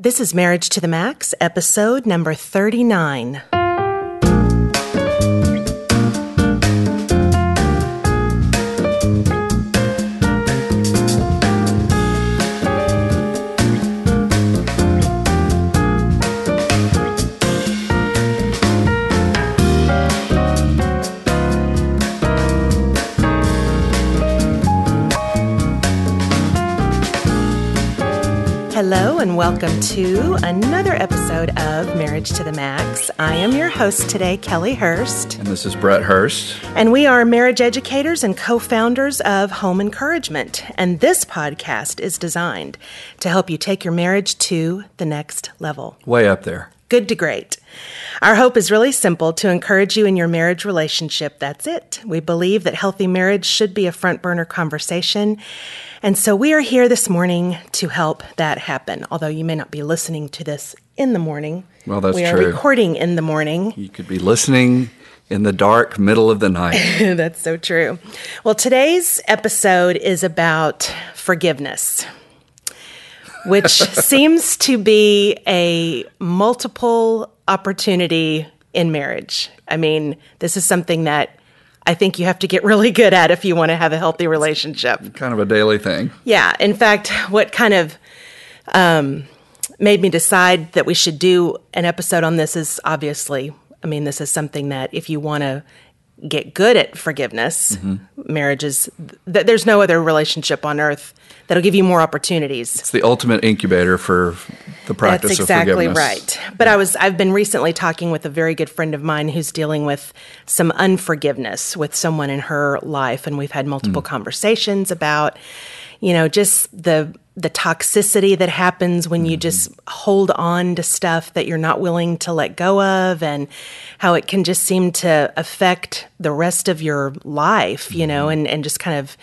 This is Marriage to the Max, episode number 39. Welcome to another episode of Marriage to the Max. I am your host today, Kellie Hurst. And this is Brett Hurst. And we are marriage educators and co founders of Home Encouragement. And this podcast is designed to help you take your marriage to the next level. Way up there. Good to great. Our hope is really simple to encourage you in your marriage relationship. That's it. We believe that healthy marriage should be a front burner conversation. And so we are here this morning to help that happen. Although you may not be listening to this in the morning. Well, that's we true. are recording in the morning. You could be listening in the dark middle of the night. that's so true. Well, today's episode is about forgiveness, which seems to be a multiple opportunity in marriage. I mean, this is something that I think you have to get really good at if you want to have a healthy relationship. kind of a daily thing. Yeah. In fact, what kind of um, made me decide that we should do an episode on this is obviously, I mean, this is something that if you want to get good at forgiveness, mm-hmm. marriage is, th- there's no other relationship on earth that'll give you more opportunities. It's the ultimate incubator for the practice of forgiveness. That's exactly right. But yeah. I was I've been recently talking with a very good friend of mine who's dealing with some unforgiveness with someone in her life and we've had multiple mm. conversations about you know just the the toxicity that happens when you mm-hmm. just hold on to stuff that you're not willing to let go of and how it can just seem to affect the rest of your life, you know, mm-hmm. and, and just kind of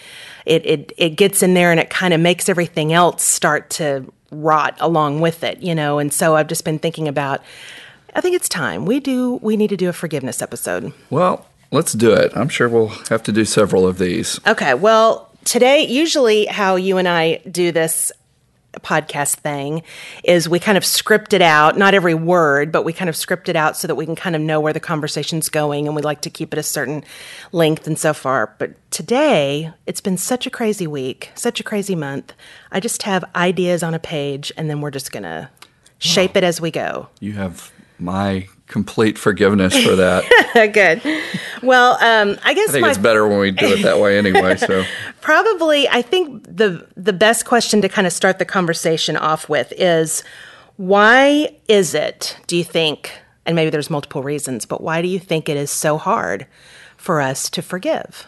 it, it it gets in there and it kind of makes everything else start to rot along with it, you know. And so I've just been thinking about I think it's time. We do we need to do a forgiveness episode. Well, let's do it. I'm sure we'll have to do several of these. Okay. Well, today, usually how you and I do this podcast thing is we kind of script it out, not every word, but we kind of script it out so that we can kind of know where the conversation's going and we like to keep it a certain length and so far. But today, it's been such a crazy week, such a crazy month. I just have ideas on a page and then we're just going to shape oh, it as we go. You have my complete forgiveness for that. Good. Well, um, I guess I think my... it's better when we do it that way anyway. So probably, I think the the best question to kind of start the conversation off with is why is it? Do you think? And maybe there's multiple reasons, but why do you think it is so hard for us to forgive?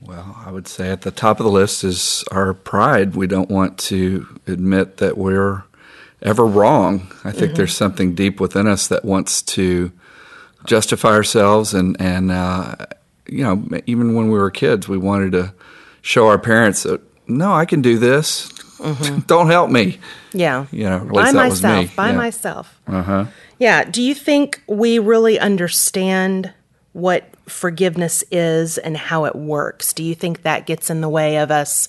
Well, I would say at the top of the list is our pride. We don't want to admit that we're ever wrong. I think mm-hmm. there's something deep within us that wants to justify ourselves, and and uh, you know, even when we were kids, we wanted to show our parents that no, I can do this. Mm-hmm. Don't help me. Yeah, you know, by myself. By yeah. myself. Uh huh. Yeah. Do you think we really understand what forgiveness is and how it works? Do you think that gets in the way of us?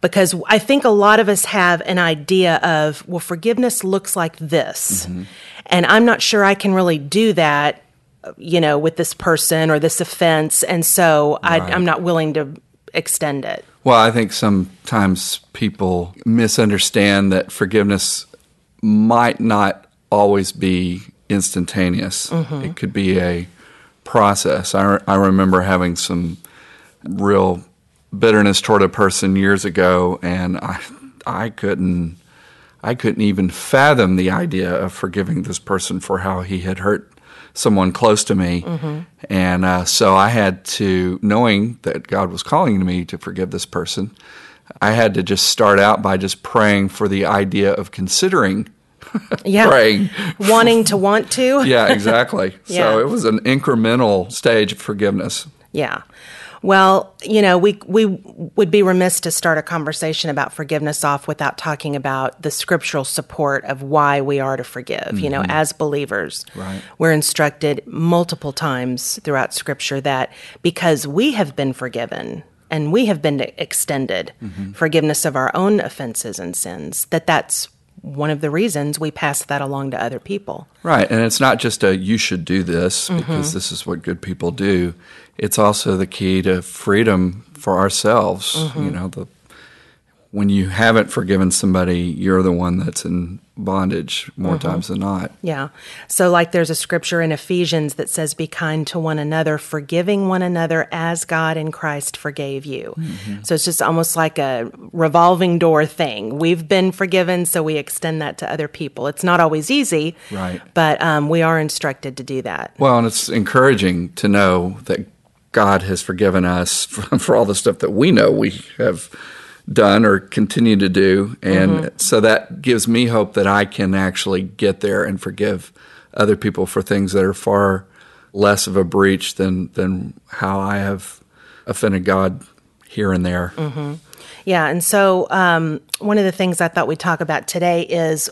because I think a lot of us have an idea of, well, forgiveness looks like this. Mm-hmm. And I'm not sure I can really do that, you know, with this person or this offense. And so right. I, I'm not willing to extend it. Well, I think sometimes people misunderstand that forgiveness might not always be instantaneous. Mm-hmm. It could be a process. I, re- I remember having some real bitterness toward a person years ago, and I I couldn't I couldn't even fathom the idea of forgiving this person for how he had hurt someone close to me, mm-hmm. and uh, so I had to, knowing that God was calling to me to forgive this person, I had to just start out by just praying for the idea of considering. yeah. praying. Wanting to want to. yeah, exactly. yeah. So it was an incremental stage of forgiveness. Yeah. Well, you know, we we would be remiss to start a conversation about forgiveness off without talking about the scriptural support of why we are to forgive. Mm-hmm. You know, mm-hmm. as believers, right. we're instructed multiple times throughout scripture that because we have been forgiven and we have been extended mm-hmm. forgiveness of our own offenses and sins, that that's one of the reasons we pass that along to other people. Right. And it's not just a you should do this mm-hmm. because this is what good people do. It's also the key to freedom for ourselves. Mm-hmm. You know, the when you haven't forgiven somebody, you're the one that's in bondage more times than not. Yeah. So, like, there's a scripture in Ephesians that says, Be kind to one another, forgiving one another as God in Christ forgave you. So, it's just almost like a revolving door thing. We've been forgiven, so we extend that to other people. It's not always easy, Right. but um, we are instructed to do that. Well, and it's encouraging to know that God has forgiven us for, for all the stuff that we know we have done or continue to do. And so that gives me hope that I can actually get there and forgive other people for things that are far less of a breach than, than how I have offended God here and there. Yeah, and so um, one of the things I thought we'd talk about today is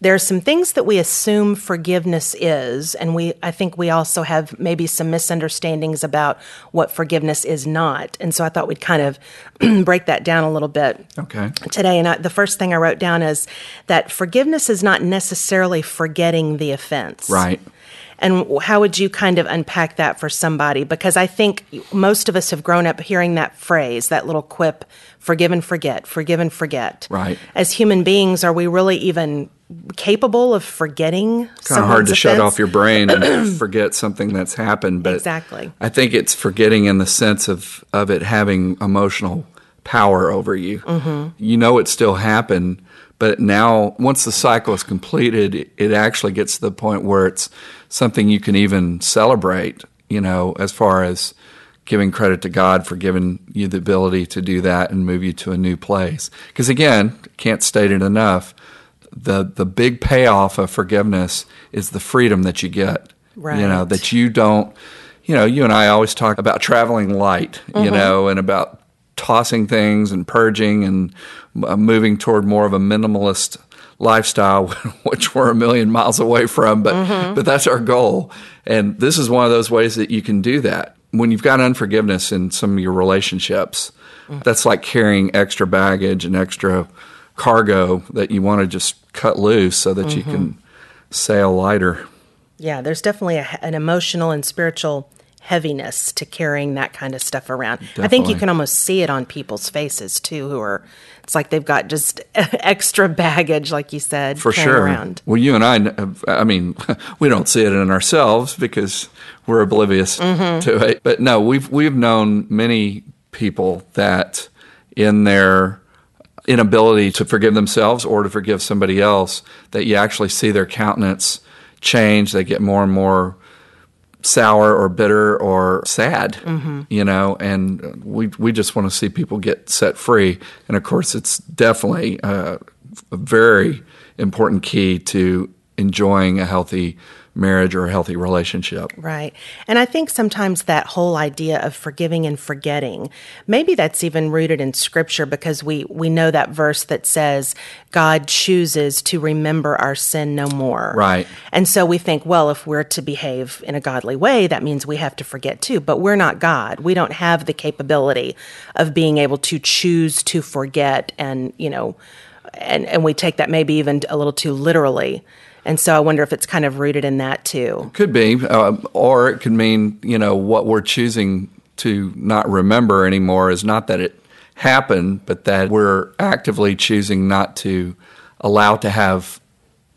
w- are some things that we assume forgiveness is, and we I think we also have maybe some misunderstandings about what forgiveness is not. And so I thought we'd kind of break that down a little bit Okay. today. And I, the first thing I wrote down is that forgiveness is not necessarily forgetting the offense. Right. And how would you kind of unpack that for somebody? Because I think most of us have grown up hearing that phrase, that little quip, forgive and forget, forgive and forget. Right. As human beings, are we really even capable of forgetting? It's kind of hard to shut off your brain and forget something that's happened. But Exactly. I think it's forgetting in the sense of of it having emotional power over you. Mm-hmm. You know it still happened, but now once the cycle is completed, it, actually gets to the point where it's something you can even celebrate. You know, as far as giving credit to God for giving you the ability to do that and move you to a new place. Because again, can't state it enough the the big payoff of forgiveness is the freedom that you get. Right. You know that you don't. You know, you and I always talk about traveling light. You mm-hmm. know, and about tossing things and purging and uh, moving toward more of a minimalist lifestyle, which we're a million miles away from. But mm-hmm. but that's our goal, and this is one of those ways that you can do that when you've got unforgiveness in some of your relationships. Mm. That's like carrying extra baggage and extra cargo that you want to just cut loose so that you mm-hmm. can sail lighter. Yeah, there's definitely a, an emotional and spiritual heaviness to carrying that kind of stuff around. I think you can almost see it on people's faces too, who are, it's like they've got just extra baggage, like you said, For sure. around. Well, you and I, I mean, we don't see it in ourselves because we're oblivious mm-hmm. to it. But no, we've we've known many people that in their inability to forgive themselves or to forgive somebody else, that you actually see their countenance change. They get more and more sour or bitter or sad, you know, and we we just want to see people get set free. And of course, it's definitely uh, a very important key to enjoying a healthy marriage or a healthy relationship. Right. And I think sometimes that whole idea of forgiving and forgetting, maybe that's even rooted in scripture because we, we know that verse that says God chooses to remember our sin no more. Right. And so we think, well, if we're to behave in a godly way, that means we have to forget too. But we're not God. We don't have the capability of being able to choose to forget and, you know, and, and we take that maybe even a little too literally. And so I wonder if it's kind of rooted in that too. Could be, uh, or it could mean you know what we're choosing to not remember anymore is not that it happened, but that we're actively choosing not to allow to have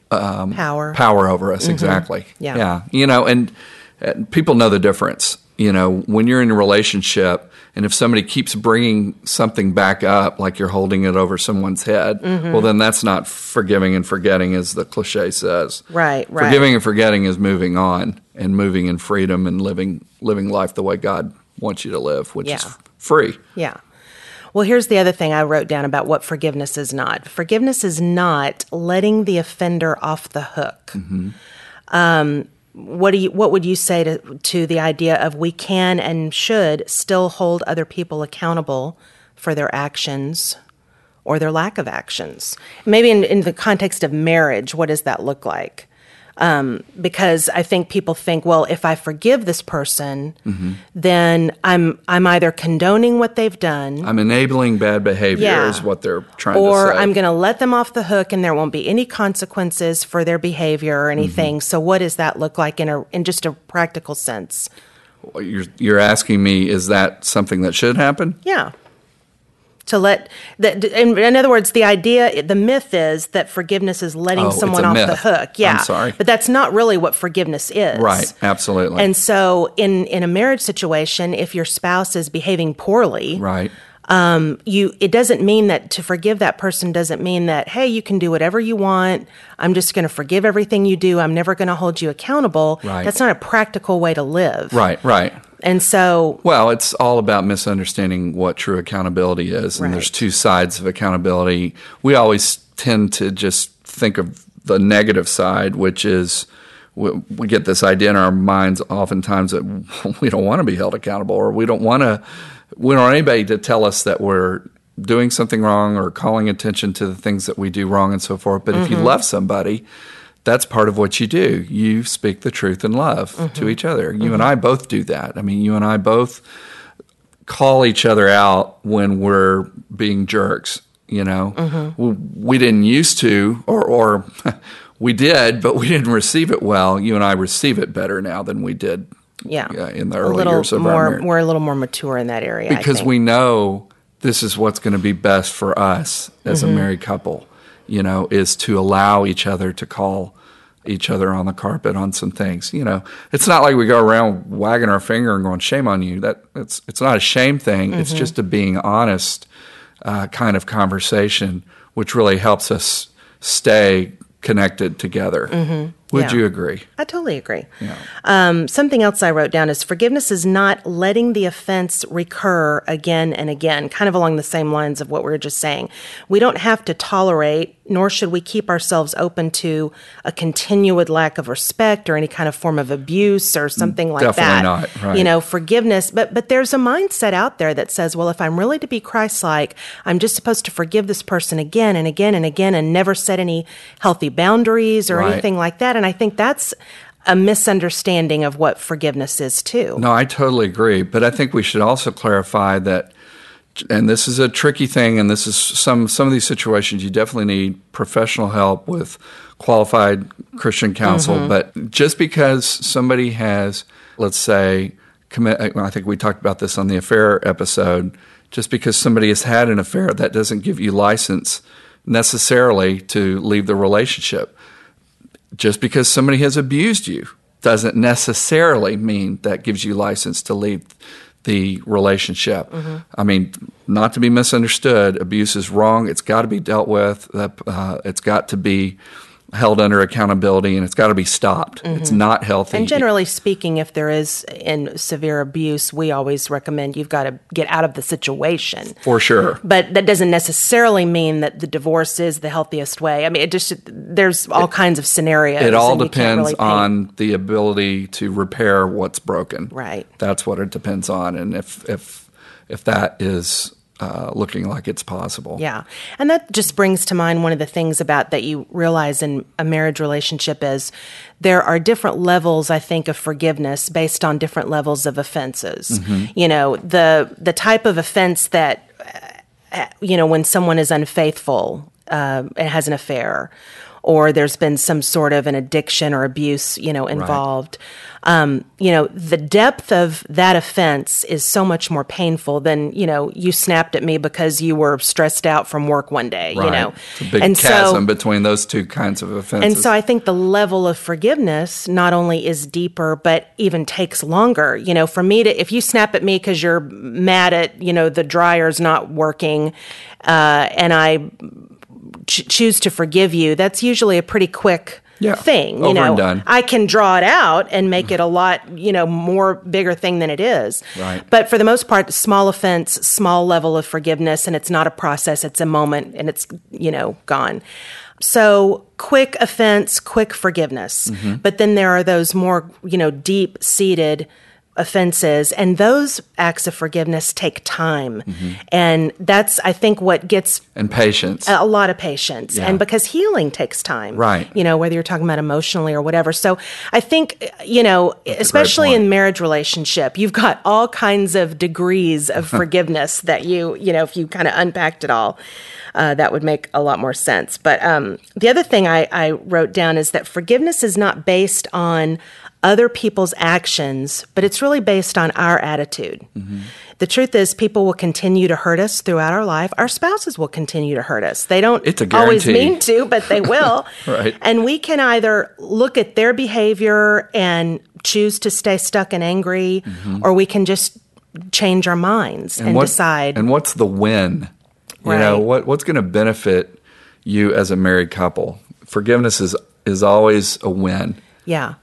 Power. power over us. Exactly. Yeah. Yeah. You know, and uh, people know the difference. You know, when you're in a relationship, and if somebody keeps bringing something back up, like you're holding it over someone's head, well, then that's not forgiving and forgetting, as the cliche says. Right, right. Forgiving and forgetting is moving on and moving in freedom and living living life the way God wants you to live, which is free. Yeah. Well, here's the other thing I wrote down about what forgiveness is not. Forgiveness is not letting the offender off the hook. Um, what do you? What would you say to to the idea of we can and should still hold other people accountable for their actions or their lack of actions? Maybe in, in the context of marriage, what does that look like? Um, because I think people think, well, if I forgive this person, then I'm I'm either condoning what they've done, I'm enabling bad behavior Yeah. is what they're trying or to say. I'm going to let them off the hook, and there won't be any consequences for their behavior or anything. So, what does that look like in a in just a practical sense? you're you're asking me is that something that should happen? Yeah. To let that, in, in other words, the idea, the myth is that forgiveness is letting Oh, someone off the hook. Yeah, I'm sorry. but that's not really what forgiveness is. Right, absolutely. And so, in in a marriage situation, if your spouse is behaving poorly, right. Um, you it doesn't mean that to forgive that person doesn't mean that hey, you can do whatever you want. I'm just going to forgive everything you do. I'm never going to hold you accountable. Right. That's not a practical way to live. Right, right. And so, Well, it's all about misunderstanding what true accountability is. And Right. there's two sides of accountability. We always tend to just think of the negative side, which is we, we get this idea in our minds oftentimes that we don't want to be held accountable or we don't want to, we don't want anybody to tell us that we're doing something wrong or calling attention to the things that we do wrong and so forth. But if you mm-hmm. love somebody, that's part of what you do. You speak the truth in love to mm-hmm. each other. You and mm-hmm. I both do that. I mean, you and I both call each other out when we're being jerks. You know, we, we didn't used to, or or we did, but we didn't receive it well. You and I receive it better now than we did. Yeah, uh, in the early years of our marriage. we're a little more mature in that area I because we know this is what's going to be best for us as Mm-hmm. a married couple. You know, is to allow each other to call each other on the carpet on some things. You know, it's not like we go around wagging our finger and going "shame on you." That it's it's not a shame thing. It's Mm-hmm. just a being honest uh, kind of conversation, which really helps us stay connected together. Would. Yeah. you agree? I totally agree. Yeah. Um, something else I wrote down is forgiveness is not letting the offense recur again and again, kind of along the same lines of what we were just saying. We don't have to tolerate, nor should we keep ourselves open to a continued lack of respect or any kind of form of abuse or something like Definitely that. not, right. You know, forgiveness, but but there's a mindset out there that says, well, if I'm really to be Christ-like, I'm just supposed to forgive this person again and again and again and never set any healthy boundaries or Right. anything like that. And I think that's a misunderstanding of what forgiveness is too. No, I totally agree. But I think we should also clarify that, and this is a tricky thing, and this is some some of these situations you definitely need professional help with qualified Christian counsel. Mm-hmm. But just because somebody has, let's say, commit, I think we talked about this on the affair episode. Just because somebody has had an affair, that doesn't give you license necessarily to leave the relationship just because somebody has abused you doesn't necessarily mean that gives you license to leave the relationship. I mean, not to be misunderstood, abuse is wrong. It's got to be dealt with. That uh, it's got to be held under accountability, and it's got to be stopped. It's mm-hmm. not healthy. And generally speaking, if there is in severe abuse, we always recommend you've got to get out of the situation. for sure. But that doesn't necessarily mean that the divorce is the healthiest way. I mean, it just there's all kinds of scenarios. It all and you can't depends really on the ability to repair what's broken. Right. That's what it depends on, and if if if that is uh, looking like it's possible. Yeah. And that just brings to mind one of the things about that you realize in a marriage relationship is there are different levels, I think, of forgiveness based on different levels of offenses. You know, the the type of offense that uh, you know, when someone is unfaithful uh, and has an affair, or there's been some sort of an addiction or abuse, you know, involved. Um, you know, the depth of that offense is so much more painful than you know you snapped at me because you were stressed out from work one day. Right. You know, it's a big and chasm so between those two kinds of offenses. and so I think the level of forgiveness not only is deeper, but even takes longer. You know, for me to, if you snap at me because you're mad at, you know, the dryer's not working, uh, and I ch- choose to forgive you, that's usually a pretty quick Yeah, thing. You over know. I can draw it out and make it a lot, you know, more bigger thing than it is. Right. But for the most part, small offense, small level of forgiveness, and it's not a process, it's a moment and it's, you know, gone. So quick offense, quick forgiveness. Mm-hmm. But then there are those more, you know, deep seated offenses and those acts of forgiveness take time and that's i think what gets And patience. a lot of patience Yeah. and because healing takes time Right. you know whether you're talking about emotionally or whatever so i think you know especially in marriage relationship you've got all kinds of degrees of forgiveness that you you know if you kind of unpacked it all uh, that would make a lot more sense but um, the other thing I, I wrote down is that forgiveness is not based on other people's actions but it's really based on our attitude Mm-hmm. the truth is people will continue to hurt us throughout our life our spouses will continue to hurt us they don't It's a always mean to but they will Right. and we can either look at their behavior and choose to stay stuck and angry or we can just change our minds and, what- decide And what's the win? You know, Right. what what's going to benefit you as a married couple? Forgiveness is is always a win. yeah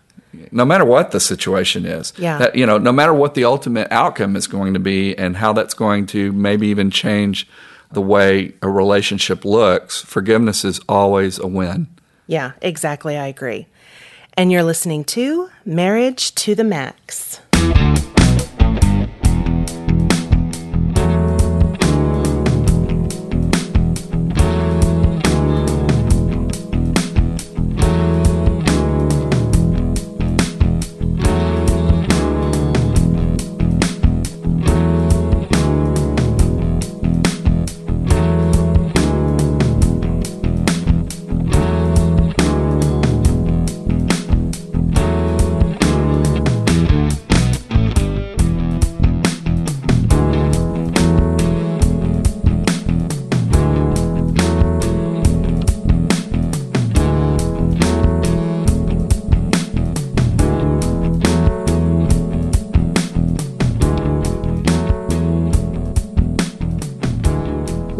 No matter what the situation is. Yeah. That, you know, no matter what the ultimate outcome is going to be and how that's going to maybe even change the way a relationship looks, forgiveness is always a win. yeah exactly i agree and you're listening to marriage to the max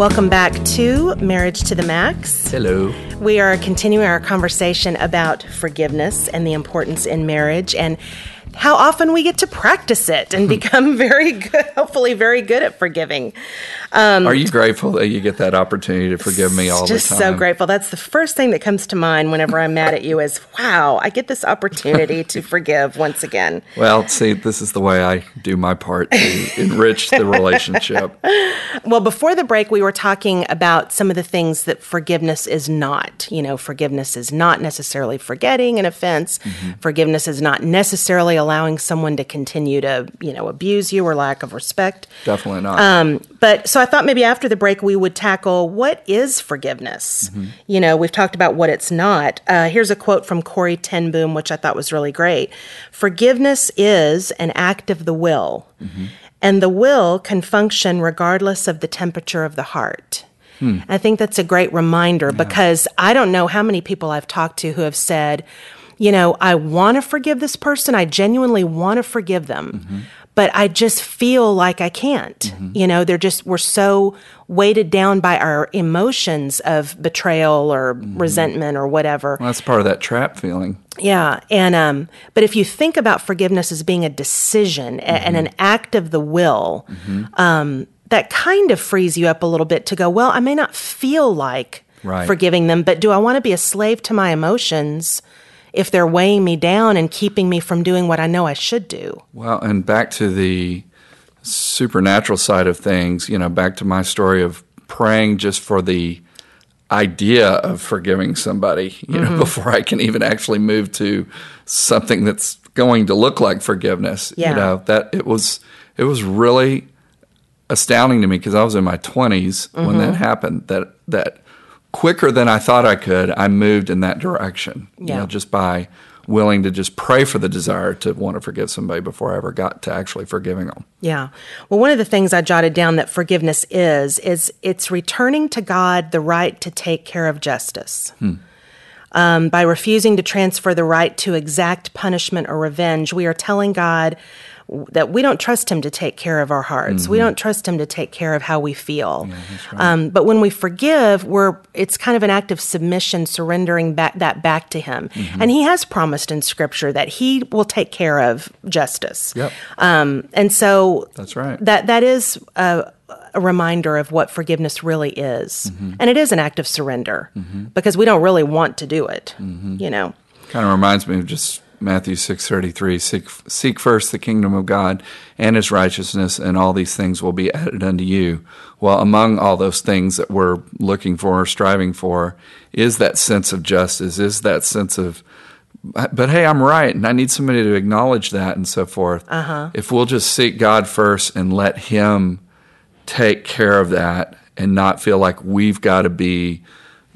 welcome back to marriage to the max Hello. We are continuing our conversation about forgiveness and the importance in marriage and how often we get to practice it and become very good, hopefully, very good at forgiving. Um, Are you grateful that you get that opportunity to forgive me all the time? Just so grateful. That's the first thing that comes to mind whenever I'm mad at you is, wow, I get this opportunity to forgive once again. Well, see, this is the way I do my part to enrich the relationship. Well, before the break, we were talking about some of the things that forgiveness is not. You know, forgiveness is not necessarily forgetting an offense. Mm-hmm. Forgiveness is not necessarily allowing someone to continue to, you know, abuse you or lack of respect. Definitely not. Um, but so I thought maybe after the break we would tackle what is forgiveness. You know, we've talked about what it's not. Uh, here's a quote from Corrie Ten Boom, which I thought was really great. Forgiveness is an act of the will, and the will can function regardless of the temperature of the heart. I think that's a great reminder because I don't know how many people I've talked to who have said, you know, I want to forgive this person. I genuinely want to forgive them, mm-hmm. but I just feel like I can't. Mm-hmm. You know, they're just, we're so weighted down by our emotions of betrayal or mm-hmm. resentment or whatever. Well, that's part of that trap feeling. Yeah, and um, but if you think about forgiveness as being a decision and an act of the will, um, that kind of frees you up a little bit to go. Well, I may not feel like Right. forgiving them, but do I want to be a slave to my emotions if they're weighing me down and keeping me from doing what I know I should do? Well, and back to the supernatural side of things, you know, back to my story of praying just for the idea of forgiving somebody, you know, mm-hmm. before I can even actually move to something that's going to look like forgiveness. Yeah. You know, that it was it was really astounding to me because I was in my 20s when that mm-hmm. happened that that quicker than I thought I could, I moved in that direction. You Yeah. know, just by willing to just pray for the desire to want to forgive somebody before I ever got to actually forgiving them. Yeah. Well, one of the things I jotted down that forgiveness is is it's returning to God the right to take care of justice. Um, by refusing to transfer the right to exact punishment or revenge, we are telling God that we don't trust Him to take care of our hearts. We don't trust Him to take care of how we feel. um, but when we forgive, we're it's kind of an act of submission, surrendering back that back to Him. And He has promised in Scripture that He will take care of justice. Yep. Um, and so That's right. that that is a, a reminder of what forgiveness really is, Mm-hmm. and it is an act of surrender because we don't really want to do it. You know, Kind of reminds me of just Matthew 6:33, seek, seek first the kingdom of God and his righteousness and all these things will be added unto you. Well, among all those things that we're looking for or striving for is that sense of justice, is that sense of but hey, I'm right, and I need somebody to acknowledge that and so forth. Uh-huh. If we'll just seek God first and let Him take care of that and not feel like we've got to be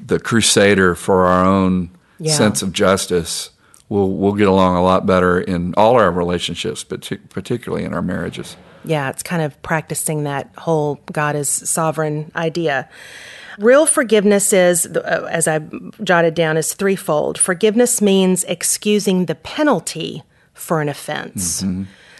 the crusader for our own Yeah. sense of justice, we'll we'll get along a lot better in all our relationships, but particularly in our marriages. Yeah, it's kind of practicing that whole God is sovereign idea. Real forgiveness is, uh, as I jotted down, is threefold. Forgiveness means excusing the penalty for an offense.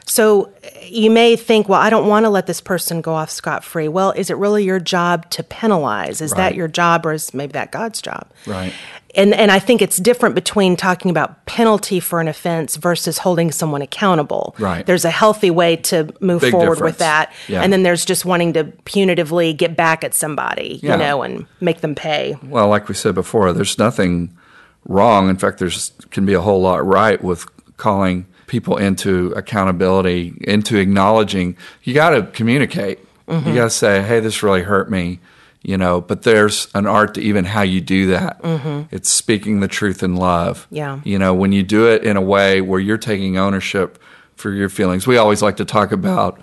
So eh, you may think, well, I don't want to let this person go off scot free. Well, is it really your job to penalize? Is that your job or is maybe that God's job? Right. And and I think it's different between talking about penalty for an offense versus holding someone accountable. Right. There's a healthy way to move Big forward difference. with that. Yeah. And then there's just wanting to punitively get back at somebody, Yeah. you know, and make them pay. Well, like we said before, there's nothing wrong. In fact, there's can be a whole lot right with calling people into accountability, into acknowledging. You got to communicate. Mm-hmm. You got to say, "Hey, this really hurt me," you know. But there's an art to even how you do that. It's speaking the truth in love. Mm-hmm. Yeah. You know, when you do it in a way where you're taking ownership for your feelings. We always like to talk about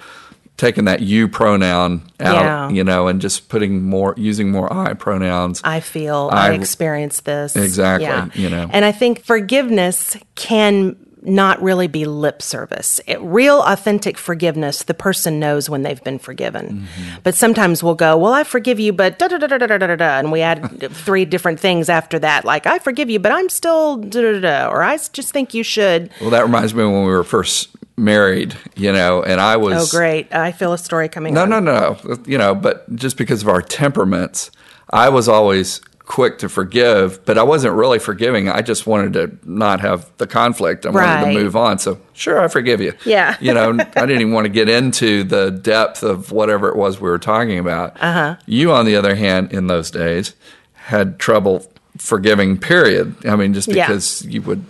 taking that you pronoun out, Yeah. you know, and just putting more using more I pronouns. I feel I, I- experienced this. Exactly, Yeah. you know. And I think forgiveness can not really be lip service. It, real, authentic forgiveness, the person knows when they've been forgiven. Mm-hmm. But sometimes we'll go, Well, I forgive you, but da da da da da da da. And we add three different things after that, like, I forgive you, but I'm still da da da, or I just think you should. Well, that reminds me when we were first married, you know, and I was. Oh, great. I feel a story coming No, on. no, no. You know, but just because of our temperaments, I was always quick to forgive, but I wasn't really forgiving. I just wanted to not have the conflict. I wanted to move on. So, sure, I forgive you. Yeah. You know, I didn't even want to get into the depth of whatever it was we were talking about. Uh-huh. You, on the other hand, in those days, had trouble forgiving, period. I mean, just Yeah. because you would.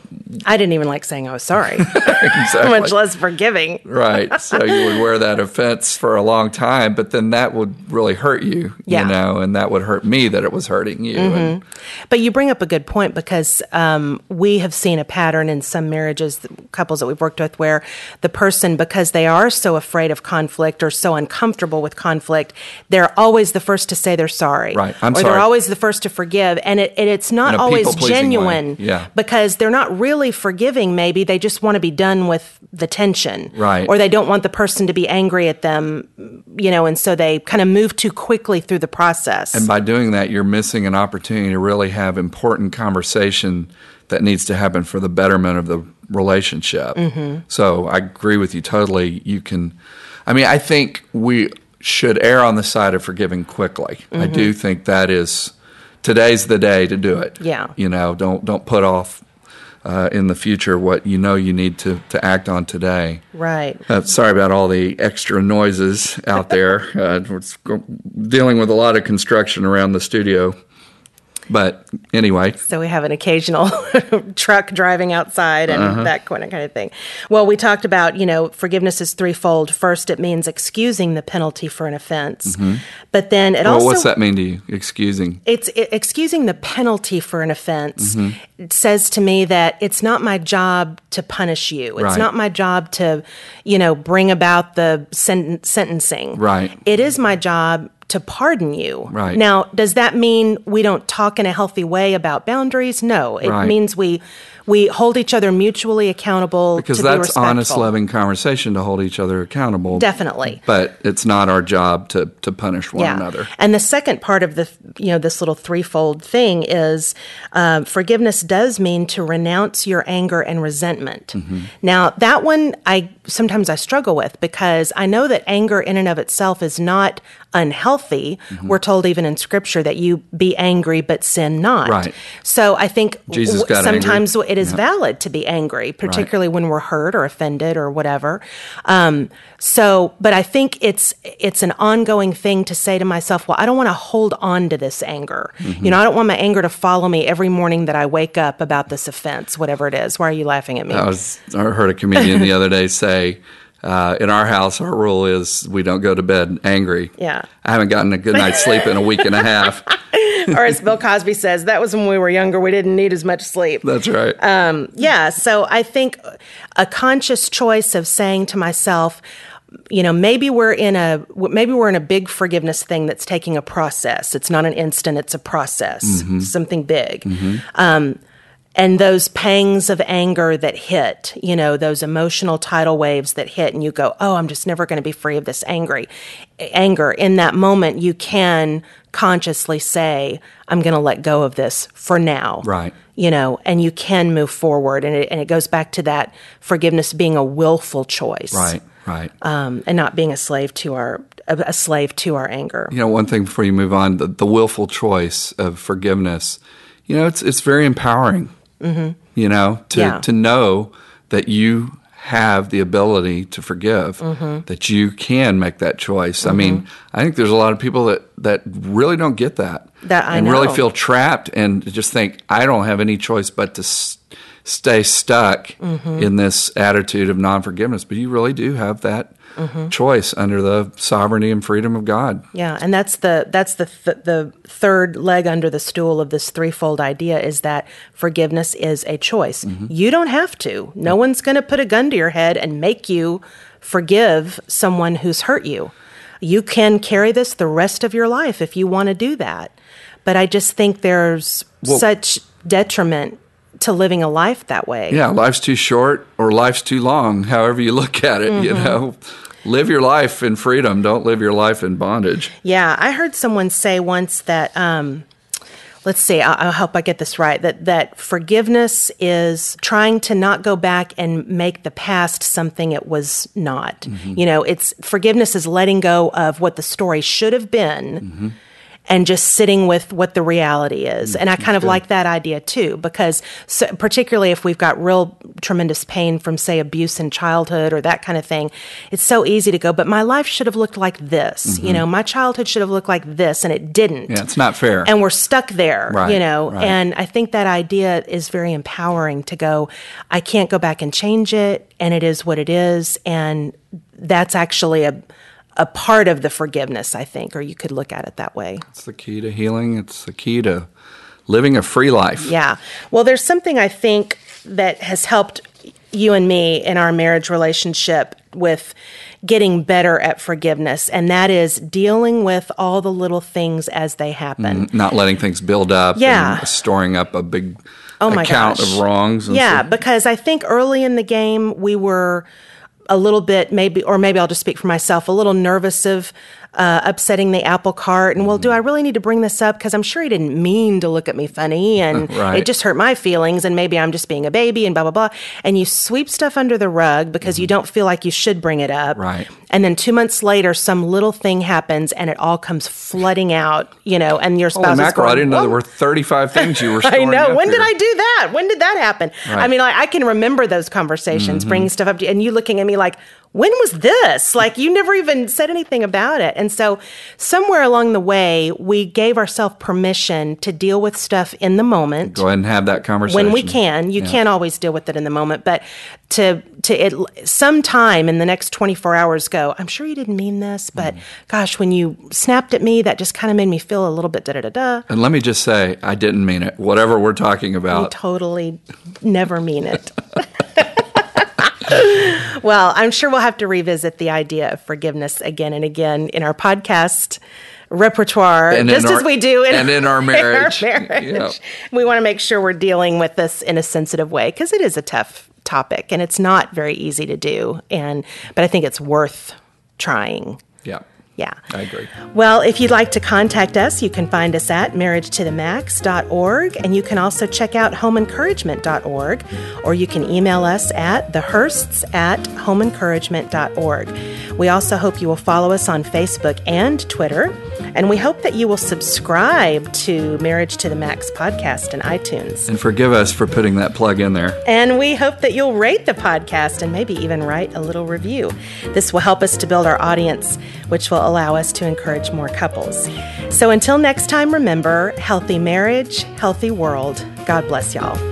I didn't even like saying I was sorry, Exactly. much less forgiving. Right. So you would wear that offense for a long time, but then that would really hurt you, Yeah. you know, and that would hurt me that it was hurting you. And But you bring up a good point because um, we have seen a pattern in some marriages, couples that we've worked with, where the person, because they are so afraid of conflict or so uncomfortable with conflict, they're always the first to say they're sorry. Right. I'm or sorry. they're always the first to forgive. And, it, and it's not always genuine. Yeah. because they're not really forgiving, maybe. They just want to be done with the tension. Right. Or they don't want the person to be angry at them, you know, and so they kind of move too quickly through the process. And by doing that, you're missing an opportunity to really have important conversation that needs to happen for the betterment of the relationship. Mm-hmm. So I agree with you totally. You can, I mean, I think we should err on the side of forgiving quickly. I do mm-hmm. think that is today's the day to do it. Yeah. You know, don't don't put off uh, in the future what you know you need to to act on today. right. Uh, sorry about all the extra noises out there. Uh, we're dealing with a lot of construction around the studio. But anyway, So we have an occasional truck driving outside and Uh-huh. that kind of kind of thing. Well, we talked about you know forgiveness is threefold. First, it means excusing the penalty for an offense, but then it Mm-hmm. well, also what's that mean to you? Excusing. it's it, excusing the penalty for an offense Mm-hmm. says to me that it's not my job to punish you it's Right. not my job to you know bring about the sen- sentencing Right. it is my job to pardon you Right. now does that mean we don't talk in a healthy way about boundaries no it Right. means we we hold each other mutually accountable Because to be that's honest, loving conversation to hold each other accountable. Definitely. But it's not our job to, to punish one another. And the second part of the you know this little threefold thing is um, forgiveness does mean to renounce your anger and resentment. Mm-hmm. Now that one I sometimes I struggle with because I know that anger in and of itself is not unhealthy. Mm-hmm. We're told even in scripture that you be angry but sin not. Right. So I think Jesus w- got angry. sometimes it is valid to be angry, particularly when we're hurt or offended or whatever. Um, so, but I think it's it's an ongoing thing to say to myself, well, I don't want to hold on to this anger. You know, I don't want my anger to follow me every morning that I wake up about this offense, whatever it is. Why are you laughing at me? I was I heard a comedian the other day say, uh, "In our house, our rule is we don't go to bed angry." Yeah. I haven't gotten a good night's sleep in a week and a half. or as Bill Cosby says, that was when we were younger. We didn't need as much sleep. That's right. Um, yeah. So I think a conscious choice of saying to myself, you know, maybe we're in a maybe we're in a big forgiveness thing that's taking a process. It's not an instant; it's a process, something big. Um, and those pangs of anger that hit, you know, those emotional tidal waves that hit, and you go, "Oh, I'm just never going to be free of this angry anger." In that moment, you can consciously say, "I'm going to let go of this for now." Right. You know, and you can move forward, and it, and it goes back to that forgiveness being a willful choice, right. Right. um, and not being a slave to our a, a slave to our anger. You know, one thing before you move on, the, the willful choice of forgiveness. You know, it's it's very empowering. Mm-hmm. You know, to Yeah. to know that you have the ability to forgive, Mm-hmm. that you can make that choice. I mean, I think there's a lot of people that that really don't get that, That I and really feel trapped and just think I don't have any choice but to. S- Stay stuck Mm-hmm. in this attitude of non forgiveness, but you really do have that Mm-hmm. choice under the sovereignty and freedom of God. Yeah, and that's the that's the th- the third leg under the stool of this threefold idea is that forgiveness is a choice. You don't have to. No one's going to put a gun to your head and make you forgive someone who's hurt you. You can carry this the rest of your life if you want to do that. But I just think there's Well- such detriment to living a life that way. Yeah, life's too short or life's too long, however you look at it, you Mm-hmm. know. Live your life in freedom, don't live your life in bondage. Yeah, I heard someone say once that. Um, let's see. I, I hope I get this right. That that forgiveness is trying to not go back and make the past something it was not. You know, it's forgiveness is letting go of what the story should have been. And just sitting with what the reality is. Mm, and I kind of like that idea too, because so, particularly if we've got real tremendous pain from, say, abuse in childhood or that kind of thing, it's so easy to go, but my life should have looked like this. You mm-hmm. know, my childhood should have looked like this, and it didn't Yeah, it's not fair. and we're stuck there, Right, you know. right. And I think that idea is very empowering to go, I can't go back and change it, and it is what it is. And that's actually a, a part of the forgiveness, I think, or you could look at it that way. it's the key to healing, it's the key to living a free life. Yeah. Well, there's something I think that has helped you and me in our marriage relationship with getting better at forgiveness, and that is dealing with all the little things as they happen. Mm, not letting things build up Yeah. and storing up a big Oh my account gosh. of wrongs. And Yeah, stuff. because I think early in the game we were a little bit maybe, or maybe I'll just speak for myself, a little nervous of uh, upsetting the apple cart. And well, do I really need to bring this up? Because I'm sure he didn't mean to look at me funny, and Right. it just hurt my feelings. And maybe I'm just being a baby, and blah blah blah. And you sweep stuff under the rug because you don't feel like you should bring it up. Mm-hmm. Right. And then two months later, some little thing happens, and it all comes flooding out. You know, and your spouse Holy mackerel, going, I didn't know there were 35 things you were I know. When did. I do that? When did that happen? I mean, like, I can remember those conversations, bringing stuff up to you, and you looking at me like, when was this? Like, you never even said anything about it. And so, somewhere along the way, we gave ourselves permission to deal with stuff in the moment Go ahead and have that conversation. when we can. You can't always deal with it in the moment, but to to it sometime in the next 24 hours go, I'm sure you didn't mean this, but mm-hmm. gosh, when you snapped at me, that just kind of made me feel a little bit da da da da. And let me just say, I didn't mean it. Whatever we're talking about. totally never mean it. well, I'm sure we'll have to revisit the idea of forgiveness again and again in our podcast repertoire, And just our- as we do in, and in our marriage. in our marriage. Yeah. We want to make sure we're dealing with this in a sensitive way because it is a tough topic and it's not very easy to do. And but I think it's worth trying. yeah. Yeah. I agree. Well, if you'd like to contact us, you can find us at marriagetothemax.org and you can also check out homeencouragement.org or you can email us at thehursts at homeencouragement.org. We also hope you will follow us on Facebook and Twitter And we hope that you will subscribe to Marriage to the Max podcast in iTunes. And forgive us for putting that plug in there. And we hope that you'll rate the podcast and maybe even write a little review. This will help us to build our audience, which will allow us to encourage more couples. So until next time, remember healthy marriage, healthy world. God bless y'all.